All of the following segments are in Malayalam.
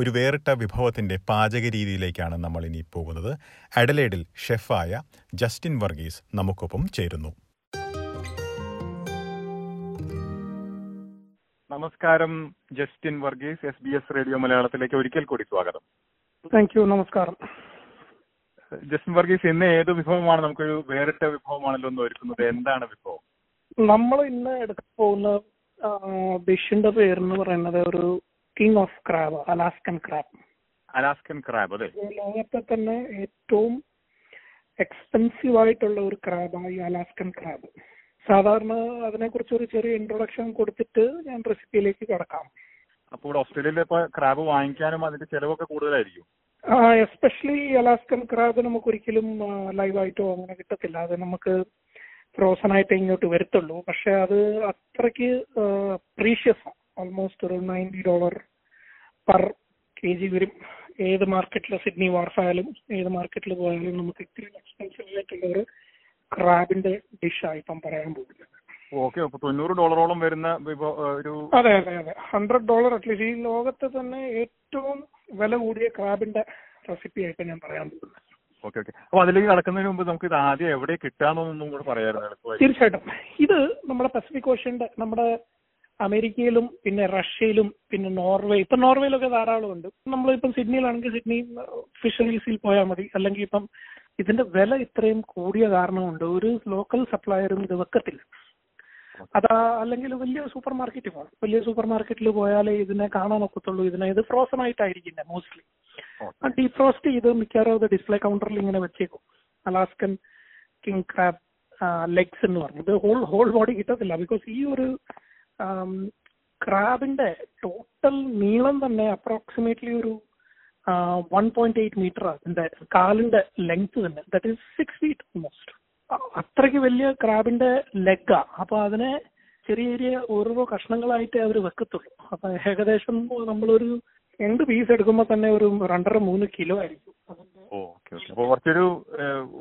ഒരു വേറിട്ട വിഭവത്തിന്റെ പാചക രീതിയിലേക്കാണ് നമ്മൾ ഇനി പോകുന്നത്. അഡലേഡിൽ ഷെഫായ ജസ്റ്റിൻ വർഗീസ് നമുക്കൊപ്പം ചേരുന്നു. നമസ്കാരം Justin Varghese S B S radio മലയാളത്തിലേക്ക് ഒരിക്കൽ കൂടി സ്വാഗതം. താങ്ക് യു നമസ്കാരം. ജസ്റ്റിൻ വർഗീസ് ഇന്ന് ഏത് വിഭവമാണ് നമുക്കൊരു വേറിട്ട വിഭവമാണല്ലോ ഒന്ന് ഒരുക്കുന്നത്? എന്താണ് വിഭവം? നമ്മൾ ഇന്ന് എടുക്കാൻ പോകുന്ന ഡിഷിന്റെ എന്ന് പറയുന്നത് ഒരു king of crab Alaskan crab Alaskan crab അതെ ലോകത്തെ തന്നെ ഏറ്റവും എക്സ്പെൻസീവ് ആയിട്ടുള്ള ഒരു ക്രാബാണ് ഈ അലാസ്കൻ ക്രാബ് സാധാരണ അതിനെക്കുറിച്ച് ഒരു ചെറിയ ഇൻട്രൊഡക്ഷൻ കൊടുത്തിട്ട് ഞാൻ റെസിപ്പിയിലേക്ക് കടക്കാം. അപ്പോൾ ഓസ്ട്രേലിയയിൽ ഇപ്പൊ ക്രാബ് വാങ്ങിക്കാനും അതിന്റെ ചെലവൊക്കെ കൂടുതലായിരിക്കും. എസ്പെഷ്യലി അലാസ്കൻ ക്രാബ് നമുക്ക് ഒരിക്കലും ലൈവായിട്ടോ അങ്ങനെ കിട്ടത്തില്ല. അത് നമുക്ക് ഫ്രോസൺ ആയിട്ട് ഇങ്ങോട്ട് വരത്തുള്ളൂ. പക്ഷെ അത് അത്രയ്ക്ക് പ്രീഷ്യസ് ഓൾമോസ്റ്റ് ഒരു ninety dollar per K G വരും. ഏത് മാർക്കറ്റിൽ സിഡ്നി വാർഫായാലും ഏത് മാർക്കറ്റിൽ പോയാലും നമുക്ക് ഇത്രയും എക്സ്പെൻസീവ് ആയിട്ടുള്ള ഒരു ക്രാബിന്റെ ഡിഷാണ് ഇപ്പം പറയാൻ പോകുന്നത്. ഓക്കെ അപ്പൊ തൊണ്ണൂറ് ഡോളറോളം വരുന്ന ഒരു അതെ അതെ അതെ. ഹൺഡ്രഡ് ഡോളർ അറ്റ്ലീസ്റ്റ് ഈ ലോകത്തെ തന്നെ ഏറ്റവും വില കൂടിയ ക്രാബിന്റെ റെസിപ്പി ആയിട്ട് ഞാൻ പറയാൻ പോകുന്നത്. Okay okay. അപ്പൊ അതിലേക്ക് കടക്കുന്നതിന് മുമ്പ് നമുക്ക് ഇത് ആദ്യം എവിടെ കിട്ടാന്നൊന്നും കൂടെ പറയാമായിരുന്നു തീർച്ചയായിട്ടും. ഇത് നമ്മുടെ പസഫിക് ഓഷ്യന്റെ നമ്മുടെ അമേരിക്കയിലും പിന്നെ റഷ്യയിലും പിന്നെ നോർവേ. ഇപ്പൊ നോർവേയിലൊക്കെ ധാരാളം ഉണ്ട് നമ്മളിപ്പം സിഡ്നിയിലാണെങ്കിൽ സിഡ്നി ഫിഷറീസിൽ പോയാൽ മതി. അല്ലെങ്കിൽ ഇപ്പം ഇതിന്റെ വില ഇത്രയും കൂടിയ കാരണമുണ്ട്. ഒരു ലോക്കൽ സപ്ലയറും ഇത് വെക്കത്തില്ല. അതാ അല്ലെങ്കിൽ വലിയ സൂപ്പർ മാർക്കറ്റിൽ പോകണം. വലിയ സൂപ്പർ മാർക്കറ്റിൽ പോയാലേ ഇതിനെ കാണാൻ ഒക്കത്തുള്ളൂ. ഇതിനെ ഇത് ഫ്രോസൺ ആയിട്ടായിരിക്കില്ല മോസ്റ്റ്ലി ഡീഫ്രോസ്റ്റ് ചെയ്ത് മിക്കവാറും അത് ഡിസ്പ്ലേ കൗണ്ടറിൽ ഇങ്ങനെ വെച്ചേക്കും. അലാസ്കൻ കിങ് ക്രാബ് ലെഗ്സ് എന്ന് പറഞ്ഞു. ഇത് ഹോൾ ഹോൾ ബോഡി കിട്ടത്തില്ല. ബിക്കോസ് ഈ ഒരു ക്രാബിന്റെ ടോട്ടൽ നീളം തന്നെ അപ്രോക്സിമേറ്റ്ലി ഒരു വൺ പോയിന്റ് എയ്റ്റ് മീറ്റർ അതിന്റെ കാലിന്റെ ലെങ്ത് തന്നെ. That is six feet almost അത്രയ്ക്ക് വലിയ ക്രാബിന്റെ ലെഗാ അപ്പൊ അതിനെ ചെറിയ ചെറിയ ഓരോരോ കഷ്ണങ്ങളായിട്ട് അവർ വെക്കത്തുള്ളൂ. അപ്പൊ ഏകദേശം നമ്മളൊരു രണ്ട് പീസ് എടുക്കുമ്പോൾ തന്നെ ഒരു രണ്ടര മൂന്ന് കിലോ ആയിരിക്കും. Okay okay. അപ്പൊ കുറച്ചൊരു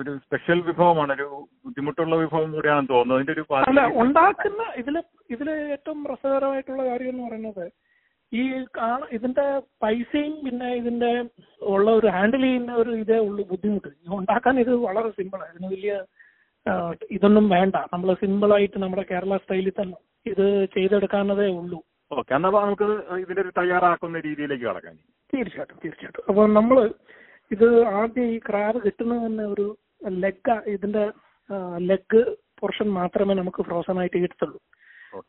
ഒരു സ്പെഷ്യൽ വിഭവമാണ് ഒരു ബുദ്ധിമുട്ടുള്ള വിഭവം കൂടിയാണെന്ന് തോന്നുന്നു. അതിന്റെ ഒരു അല്ല ഉണ്ടാക്കുന്ന ഇതിൽ ഇതിൽ ഏറ്റവും രസകരമായിട്ടുള്ള കാര്യം എന്ന് പറയുന്നത് ഈ ഇതിന്റെ പൈസയും പിന്നെ ഇതിന്റെ ഉള്ള ഒരു ഹാൻഡിൽ ചെയ്യുന്ന ഒരു ഇതേ ഉള്ളൂ ബുദ്ധിമുട്ട്. ഉണ്ടാക്കാൻ ഇത് വളരെ സിമ്പിളാണ് ഇതിന് വലിയ ഇതൊന്നും വേണ്ട. നമ്മൾ സിമ്പിളായിട്ട് നമ്മുടെ കേരള സ്റ്റൈലിൽ തന്നെ ഇത് ചെയ്തെടുക്കാവുന്നതേ ഉള്ളൂ. ഓക്കെ എന്നാ നമുക്ക് ഇതിന്റെ ഒരു തയ്യാറാക്കുന്ന രീതിയിലേക്ക് കടക്കാൻ തീർച്ചയായിട്ടും തീർച്ചയായിട്ടും. അപ്പൊ നമ്മൾ ഇത് ആദ്യം ഈ ക്രാബ് കിട്ടുന്നത് തന്നെ ഒരു ലെഗ് ഇതിന്റെ ലെഗ് പോർഷൻ മാത്രമേ നമുക്ക് ഫ്രോസൺ ആയിട്ട് കിട്ടത്തുള്ളൂ.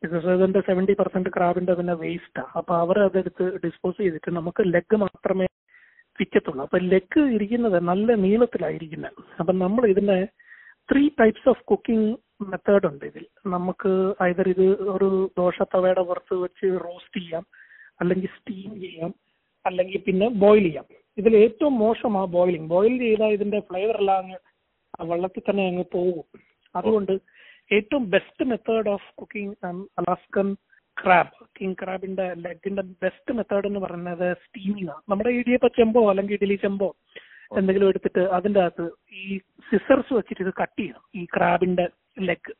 ബിക്കോസ് ഇതിന്റെ സെവന്റി പെർസെന്റ് ക്രാബിന്റെ പിന്നെ വേസ്റ്റാ അപ്പൊ അവർ അതെടുത്ത് ഡിസ്പോസ് ചെയ്തിട്ട് നമുക്ക് ലെഗ് മാത്രമേ വിൽക്കത്തുള്ളൂ അപ്പൊ ലെഗ് ഇരിക്കുന്നത് നല്ല നീളത്തിലായിരിക്കുന്നത്. അപ്പൊ നമ്മൾ ഇതിന്റെ three types of cooking method ഉണ്ട് ഇതിൽ. നമുക്ക് ഐതർ ഇത് ഒരു ദോശ തവയുടെ പുറത്ത് വെച്ച് റോസ്റ്റ് ചെയ്യാം അല്ലെങ്കിൽ സ്റ്റീം ചെയ്യാം അല്ലെങ്കിൽ പിന്നെ ബോയിൽ ചെയ്യാം. ഇതിൽ ഏറ്റവും മോശമാണ് ബോയിലിംഗ് ബോയിൽ ചെയ്താൽ ഇതിന്റെ ഫ്ലേവർ എല്ലാം അങ്ങ് വെള്ളത്തിൽ തന്നെ അങ്ങ് പോകും. അതുകൊണ്ട് ഏറ്റവും best method of cooking Alaskan crab king ക്രാബിന്റെ ലെഗിന്റെ ബെസ്റ്റ് മെത്തേഡ് എന്ന് പറയുന്നത് സ്റ്റീമിംഗ് ആണ് നമ്മുടെ ഇടിയപ്പ ചെമ്പോ അല്ലെങ്കിൽ ഇഡലി ചെമ്പോ എന്തെങ്കിലും എടുത്തിട്ട് അതിന്റെ അകത്ത് ഈ സിസർസ് വെച്ചിട്ട് ഇത് കട്ട് ചെയ്യണം. ഈ ക്രാബിന്റെ ലെഗ്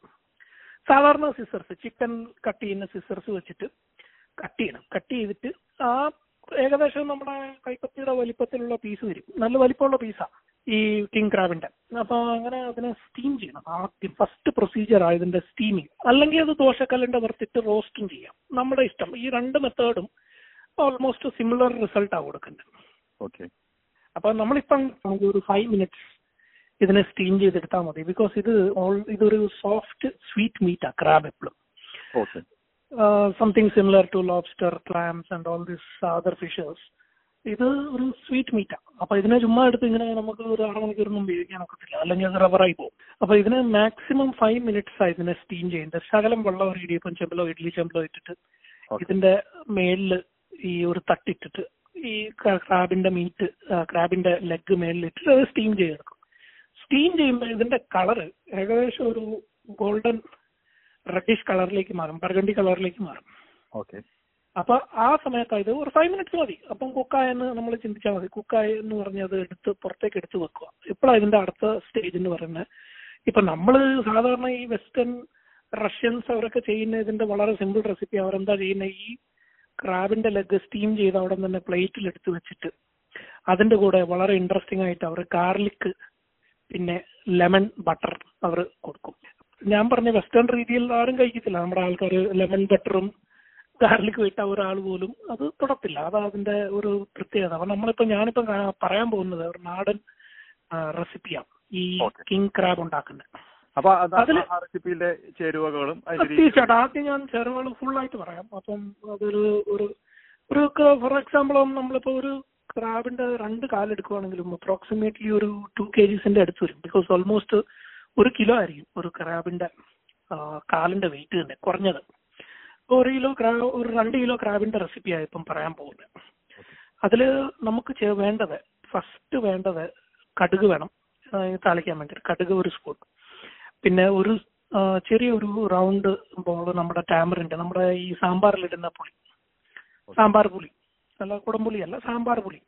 സാധാരണ സിസർസ് ചിക്കൻ കട്ട് ചെയ്യുന്ന സിസർസ് വെച്ചിട്ട് കട്ട് ചെയ്യണം. കട്ട് ചെയ്തിട്ട് ആ ഏകദേശം നമ്മുടെ കൈപ്പത്തിയുടെ വലിപ്പത്തിലുള്ള പീസ് വരും. നല്ല വലിപ്പമുള്ള പീസാ ഈ കിങ് ക്രാബിന്റെ അപ്പൊ അങ്ങനെ അതിനെ സ്റ്റീം ചെയ്യണം. ആദ്യം ഫസ്റ്റ് പ്രൊസീജിയർ ആയതിന്റെ സ്റ്റീമിങ് അല്ലെങ്കിൽ അത് ദോശക്കല്ലിന്റെ വറുത്തിട്ട് റോസ്റ്റും ചെയ്യാം. നമ്മുടെ ഇഷ്ടം. ഈ രണ്ട് മെത്തേഡും ഓൾമോസ്റ്റ് സിമിലർ റിസൾട്ട് റിസൾട്ടാ കൊടുക്കുന്നത് ഓക്കെ അപ്പൊ നമ്മളിപ്പം ഒരു ഫൈവ് മിനിറ്റ്സ് ഇതിനെ സ്റ്റീം ചെയ്തെടുത്താൽ മതി. ബിക്കോസ് ഇത് ഓൾ ഇതൊരു സോഫ്റ്റ് സ്വീറ്റ് മീറ്റാ ക്രാബ് എപ്പോഴും something similar to lobster clams and all this other fishers ഇത് ഒരു സ്വീറ്റ് മീറ്റാണ് അപ്പൊ ഇതിനെ ചുമ്മാ എടുത്ത് ഇങ്ങനെ നമുക്ക് ഒരു ആറ് മണിക്കൂറൊന്നും വേവിക്കാൻ ഒക്കത്തില്ല. അല്ലെങ്കിൽ അത് റബ്ബറായി പോകും. അപ്പൊ ഇതിനെ മാക്സിമം ഫൈവ് മിനിറ്റ്സ് ആയി ഇതിനെ സ്റ്റീം ചെയ്യുന്നത് ശകലം വെള്ളം ഒരു ഇടിയപ്പം ചെമ്പലോ ഇഡ്ലി ചെമ്പലോ ഇട്ടിട്ട് ഇതിന്റെ മേളിൽ ഈ ഒരു തട്ടിട്ടിട്ട് ഈ ക്രാബിന്റെ മീറ്റ് ക്രാബിന്റെ ലെഗ് മേളിലിട്ടിട്ട് അത് സ്റ്റീം ചെയ്തെടുക്കും. സ്റ്റീം ചെയ്യുമ്പോൾ ഇതിന്റെ കളറ് ഏകദേശം ഒരു ഗോൾഡൻ റെഡിഷ് കളറിലേക്ക് മാറും ബർഗണ്ടി കളറിലേക്ക് മാറും. ഓക്കെ അപ്പൊ ആ സമയത്ത് ഇത് ഒരു ഫൈവ് മിനിറ്റ്സ് മതി. അപ്പം കുക്കായ എന്ന് നമ്മൾ ചിന്തിച്ചാൽ മതി. കുക്കായ എന്ന് പറഞ്ഞത് അത് എടുത്ത് പുറത്തേക്ക് എടുത്തു വെക്കുക. ഇപ്പോഴാണ് ഇതിന്റെ അടുത്ത സ്റ്റേജ് എന്ന് പറയുന്നത് ഇപ്പൊ നമ്മൾ സാധാരണ ഈ വെസ്റ്റേൺ റഷ്യൻസ് അവരൊക്കെ ചെയ്യുന്ന ഇതിന്റെ വളരെ സിമ്പിൾ റെസിപ്പി അവരെന്താ ചെയ്യുന്ന? ഈ ക്രാബിന്റെ ലെഗ് സ്റ്റീം ചെയ്ത് അവിടെ തന്നെ പ്ലേറ്റിൽ എടുത്തു വെച്ചിട്ട് അതിന്റെ കൂടെ വളരെ ഇൻട്രസ്റ്റിംഗ് ആയിട്ട് അവർ ഗാർലിക് പിന്നെ ലെമൺ ബട്ടർ അവർ കൊടുക്കും. ഞാൻ പറഞ്ഞ വെസ്റ്റേൺ രീതിയിൽ ആരും കഴിക്കത്തില്ല. നമ്മുടെ ആൾക്കാർ ലെമൺ ബട്ടറും ഗാർലിക് ഇട്ട ഒരാൾ പോലും അത് തുടത്തില്ല. അത് അതിന്റെ ഒരു പ്രത്യേകത. അപ്പൊ നമ്മളിപ്പോ ഞാനിപ്പോ പറയാൻ പോകുന്നത് ഒരു നാടൻ റെസിപ്പിയാണ് ഈ. കിങ് ക്രാബ് ഉണ്ടാക്കുന്നത്. അപ്പൊ റെസിപ്പിയിലെ ചേരുവകളും തീർച്ചയായിട്ടും. ആദ്യം ഞാൻ ചേരുവകൾ ഫുൾ ആയിട്ട് പറയാം. അപ്പം അതൊരു ഒരു ഒരു ഫോർ എക്സാമ്പിൾ നമ്മളിപ്പോ ഒരു ക്രാബിന്റെ രണ്ട് കാലെടുക്കുവാണെങ്കിലും അപ്രോക്സിമേറ്റ്ലി ഒരു ടു കെ ജിസിന്റെ അടുത്ത് വരും. ബിക്കോസ് ഓൾമോസ്റ്റ് ഒരു കിലോ ആയിരിക്കും ഒരു ക്രാബിന്റെ കാലിന്റെ വെയിറ്റ് തന്നെ കുറഞ്ഞത്. ഒരു കിലോ ക്രാബ് ഒരു രണ്ട് കിലോ ക്രാബിന്റെ റെസിപ്പിയാണ് ഇപ്പം പറയാൻ പോകുന്നത്. അതിൽ നമുക്ക് വേണ്ടത് ഫസ്റ്റ് വേണ്ടത് കടുക് വേണം. താളിക്കാൻ വേണ്ടി കടുക് ഒരു സ്പൂൺ പിന്നെ ഒരു ചെറിയൊരു റൗണ്ട് ബോൾ നമ്മുടെ ടാമറിന്റെ നമ്മുടെ ഈ സാമ്പാറിലിടുന്ന പുളി. സാമ്പാർ പുളി. അല്ല കുടംപുളി അല്ല സാമ്പാർ പുളി.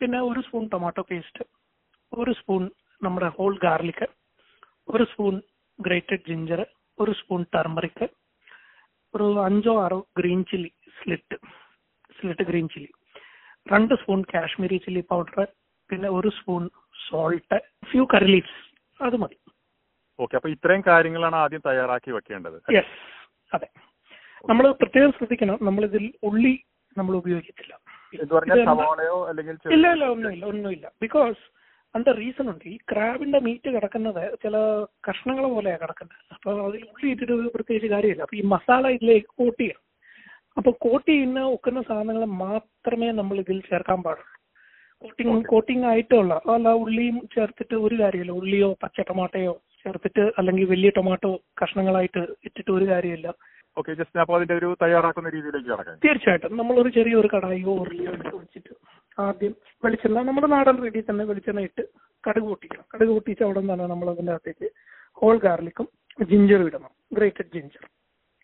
പിന്നെ ഒരു സ്പൂൺ ടൊമാറ്റോ പേസ്റ്റ് ഒരു സ്പൂൺ നമ്മുടെ ഹോൾ ഗാർലിക് ഒരു സ്പൂൺ ഗ്രേറ്റഡ് ജിഞ്ചർ ഒരു സ്പൂൺ ടർമറിക് ഒരു അഞ്ചോ ആറോ green chilli slit slit green chilli രണ്ട് സ്പൂൺ കാശ്മീരി ചില്ലി പൗഡർ പിന്നെ ഒരു spoon salt few curry leaves അത് മതി. ഓക്കെ അപ്പൊ ഇത്രയും കാര്യങ്ങളാണ് ആദ്യം തയ്യാറാക്കി വെക്കേണ്ടത്. യെസ് അതെ. നമ്മൾ പ്രത്യേകം ശ്രദ്ധിക്കണം നമ്മൾ ഇതിൽ ഉള്ളി നമ്മൾ ഉപയോഗിക്കത്തില്ല. ഇല്ല ഇല്ല ഒന്നുമില്ല ഒന്നുമില്ല. ബിക്കോസ് അതിന്റെ റീസൺ ഉണ്ട്. ഈ ക്രാബിന്റെ മീറ്റ് കിടക്കുന്നത് ചില കഷ്ണങ്ങൾ പോലെയാണ് കിടക്കുന്നത്. അപ്പൊ അതിൽ ഉള്ളി ഇട്ടിട്ട് പ്രത്യേകിച്ച് കാര്യമില്ല. അപ്പൊ ഈ മസാല ഇതിലേക്ക് കോട്ട് ചെയ്യണം അപ്പൊ കോട്ട് ചെയ്യുന്ന ഒക്കുന്ന സാധനങ്ങൾ മാത്രമേ നമ്മൾ ഇതിൽ ചേർക്കാൻ പാടുള്ളൂ. കോട്ടിങ് കോട്ടിങ് ആയിട്ടുള്ള അല്ല ഉള്ളിയും ചേർത്തിട്ട് ഒരു കാര്യമില്ല. ഉള്ളിയോ പച്ച ടൊമാറ്റോയോ ചേർത്തിട്ട് അല്ലെങ്കിൽ വലിയ ടൊമാറ്റോ കഷ്ണങ്ങളായിട്ട് ഇട്ടിട്ട് ഒരു കാര്യമില്ല. ഓക്കെ ജസ്റ്റ് അപ്പോൾ അതിന്റെ ഒരു തയ്യാറാക്കുന്ന രീതിയിലേക്ക് കടക്കാം. തീർച്ചയായിട്ടും. നമ്മളൊരു ചെറിയൊരു കടായിയോ ഉരുളിയോ വെച്ചിട്ട് ആദ്യം വെളിച്ചെണ്ണ നമ്മുടെ നാടൻ രീതിയിൽ തന്നെ വെളിച്ചെണ്ണ ഇട്ട് കടുക് പൊട്ടിക്കണം. കടുക് പൊട്ടിച്ച് അവിടെ നിന്നാണ് നമ്മൾ അതിന്റെ അകത്തേക്ക് ഹോൾ ഗാർലിക്കും ജിഞ്ചറും ഇടണം. ഗ്രേറ്റഡ് ജിഞ്ചർ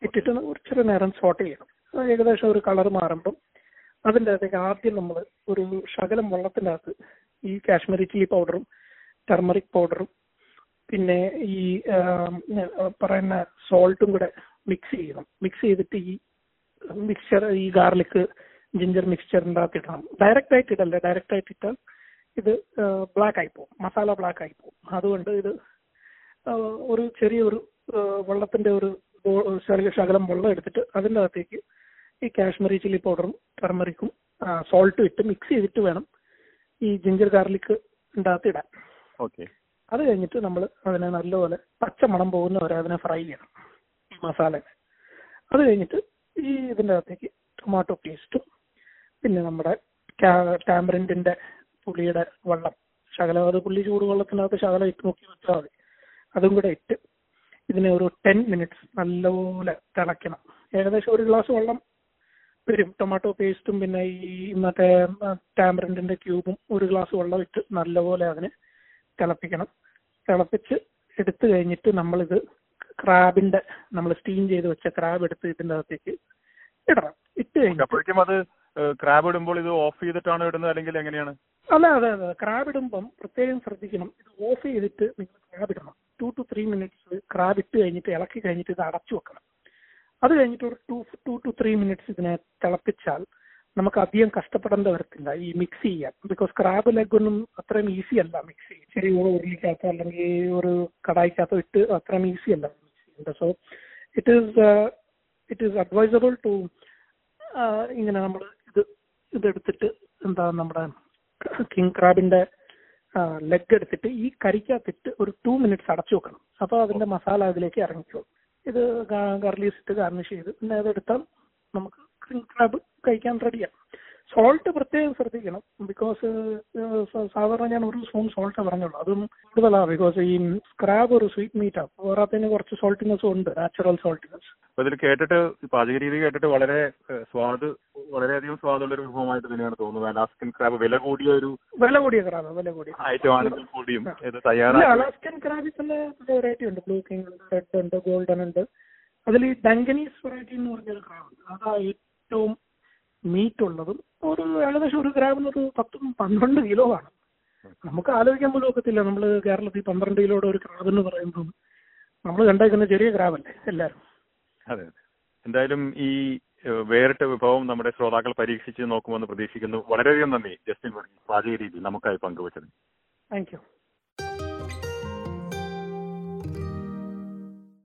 ഇട്ടിട്ട് ഒരു നേരം സോട്ട് ചെയ്യണം. ഏകദേശം ഒരു കളർ മാറുമ്പം അതിന്റെ അകത്തേക്ക് ആദ്യം നമ്മൾ ഒരു ശകലം വെള്ളത്തിന്റെ അകത്ത് ഈ കാശ്മീരി ചില്ലി പൗഡറും ടർമറിക് പൗഡറും പിന്നെ ഈ പറയുന്ന സോൾട്ടും കൂടെ മിക്സ് ചെയ്യണം. മിക്സ് ചെയ്തിട്ട് ഈ മിക്സ്ചർ ഈ ഗാർലിക് ജിഞ്ചർ മിക്സ്ചറിന്റെ അകത്ത് ഇടണം ഡയറക്റ്റ് ആയിട്ട് ഇടല്ല. ഡയറക്റ്റ് ആയിട്ട് ഇട്ടാൽ ഇത് ബ്ലാക്ക് ആയി പോകും. മസാല ബ്ലാക്ക് ആയി പോകും. അതുകൊണ്ട് ഇത് ഒരു ചെറിയൊരു വെള്ളത്തിന്റെ ഒരു ശകലം വെള്ളം എടുത്തിട്ട് അതിന്റെ അകത്തേക്ക് ഈ കാശ്മീരി ചില്ലി പൗഡറും ടർമറിക്കും സോൾട്ടും ഇട്ട് മിക്സ് ചെയ്തിട്ട് വേണം ഈ ജിഞ്ചർ ഗാർലിക് ഉണ്ടാകത്ത് ഇടാൻ. ഓക്കെ അത് കഴിഞ്ഞിട്ട് നമ്മൾ അതിനെ നല്ലപോലെ പച്ച മണം പോകുന്ന വരെ അതിനെ ഫ്രൈ ചെയ്യണം. മസാല അത് കഴിഞ്ഞിട്ട് ഈ ഇതിന്റെ അകത്തേക്ക് ടൊമാറ്റോ പേസ്റ്റും പിന്നെ നമ്മുടെ ടാമ്പറിന്റെ പുളിയുടെ വെള്ളം. ശകലം അത് പുള്ളി ചൂടുവെള്ളത്തിനകത്ത് ശകലം ഇട്ട് നോക്കി വെച്ചാൽ മതി. അതും കൂടെ ഇട്ട് ഇതിനെ ഒരു ടെൻ മിനിറ്റ്സ് നല്ലപോലെ തിളയ്ക്കണം. ഏകദേശം ഒരു ഗ്ലാസ് വെള്ളം വരും. ടൊമാറ്റോ പേസ്റ്റും പിന്നെ ഈ മറ്റേ ടാമ്പറിന്റെ ക്യൂബും ഒരു ഗ്ലാസ് വെള്ളം ഇട്ട് നല്ലപോലെ അതിന് തിളപ്പിക്കണം. തിളപ്പിച്ച് എടുത്തു കഴിഞ്ഞിട്ട് നമ്മളിത് ക്രാബിന്റെ നമ്മൾ സ്റ്റീം ചെയ്ത് വെച്ച ക്രാബ് എടുത്ത് ഇതിന്റെ അകത്തേക്ക് ഇടണം. ഇട്ട് കഴിഞ്ഞപ്പോഴേക്കും അത് ക്രാബ് ഇടുമ്പോൾ ഇത് ഓഫ് ചെയ്തിട്ടാണ് ഇടുന്നത് അല്ലെങ്കിൽ എങ്ങനെയാണ്? അല്ല അതെ അതെ. ക്രാബ് ഇടുമ്പം പ്രത്യേകം ശ്രദ്ധിക്കണം. ഇത് ഓഫ് ചെയ്തിട്ട് നിങ്ങൾ ക്രാബ് ഇടണം. Two two three minutes crab ഇട്ട് കഴിഞ്ഞിട്ട് ഇളക്കി കഴിഞ്ഞിട്ട് ഇത് അടച്ചു വെക്കണം. അത് കഴിഞ്ഞിട്ട് ഒരു two two two three minutes ഇതിനെ തിളപ്പിച്ചാൽ നമുക്ക് അധികം കഷ്ടപ്പെടേണ്ട വരത്തില്ല ഈ മിക്സ് ചെയ്യാൻ. ബിക്കോസ് ക്രാബ് ലെഗ് ഒന്നും അത്രയും ഈസി അല്ല മിക്സ് ചെയ്യാൻ. ചെറിയ ഒരു ഉരുളിക്കകത്തോ അല്ലെങ്കിൽ ഒരു കടായിക്കകത്തോ ഇട്ട് അത്രയും ഈസി അല്ല മിക്സ് ചെയ്യേണ്ടത്. So it is it is advisable to ഇങ്ങനെ നമ്മൾ ഇതെടുത്തിട്ട് എന്താ നമ്മുടെ കിങ് ക്രാബിന്റെ ലെഗ് എടുത്തിട്ട് ഈ കരിക്കകത്തിട്ട് ഒരു ടു മിനിറ്റ്സ് അടച്ചു വെക്കണം. അപ്പോൾ അതിന്റെ മസാല അതിലേക്ക് ഇറങ്ങിക്കോളും. ഇത് ഗർലീസ് ഇട്ട് ഗാർണിഷ് ചെയ്ത് പിന്നെ അതെടുത്താൽ നമുക്ക് കിങ് ക്രാബ് കഴിക്കാൻ റെഡിയാണ് സോൾട്ട് പ്രത്യേകം ശ്രദ്ധിക്കണം. ബിക്കോസ് സാധാരണ ഞാൻ ഒരു സ്പൂൺ സോൾട്ട് പറഞ്ഞുള്ളൂ. അതും കൂടുതലാണ് ബിക്കോസ് ഈ സ്ക്രാബ് ഒരു സ്വീറ്റ് മീറ്റാണ് പോരാത്തതിന് കുറച്ച് സോൾട്ടിനെസ് ഉണ്ട് നാച്ചുറൽ സോൾട്ടിനെസ് ഇതിൽ കേട്ടിട്ട് പാചക രീതി കേട്ടിട്ട് വളരെ സ്വാദ് വളരെയധികം സ്വാദുള്ള ഒരു വിഭവമായിട്ട് തന്നെയാണ് തോന്നുന്നത്. അലാസ്കൻ ക്രാബ് വില കൂടിയ ഒരു വില കൂടിയ ക്രാബ് വില കൂടിയ ഐറ്റമാണെങ്കിൽ കൂടിയും ഇത് അലാസ്കൻ ക്രാബിൽ തന്നെ വെറൈറ്റി ഉണ്ട്. ബ്ലൂ കിങ് ഉണ്ട് റെഡ് ഉണ്ട് ഗോൾഡൻ ഉണ്ട്. അതിൽ ഈ ഡങ്കനീസ് വെറൈറ്റി എന്ന് പറഞ്ഞൊരു ക്രാബ് ഉണ്ട്. അതാ ഏറ്റവും മീറ്റ് ഉള്ളതും ഒരു ഏകദേശം ഒരു ഗ്രാമിന് ഒരു പത്തും പന്ത്രണ്ട് കിലോ ആണ്. നമുക്ക് ആലോചിക്കാൻ പോലും ഒക്കത്തില്ല. നമ്മൾ കേരളത്തിൽ പന്ത്രണ്ട് കിലോയുടെ ഒരു ക്രാബ് എന്ന് പറയുമ്പോൾ നമ്മൾ കണ്ടേക്കുന്ന ചെറിയ ക്രാബല്ലേ എല്ലാവരും? അതെ അതെ. എന്തായാലും ഈ വേറിട്ട വിഭവം നമ്മുടെ ശ്രോതാക്കൾ പരീക്ഷിച്ച് നോക്കുമെന്ന് പ്രതീക്ഷിക്കുന്നു. വളരെയധികം നന്ദി ജസ്റ്റിൻ പാചക രീതി നമുക്കായി പങ്കുവച്ചത് താങ്ക് യു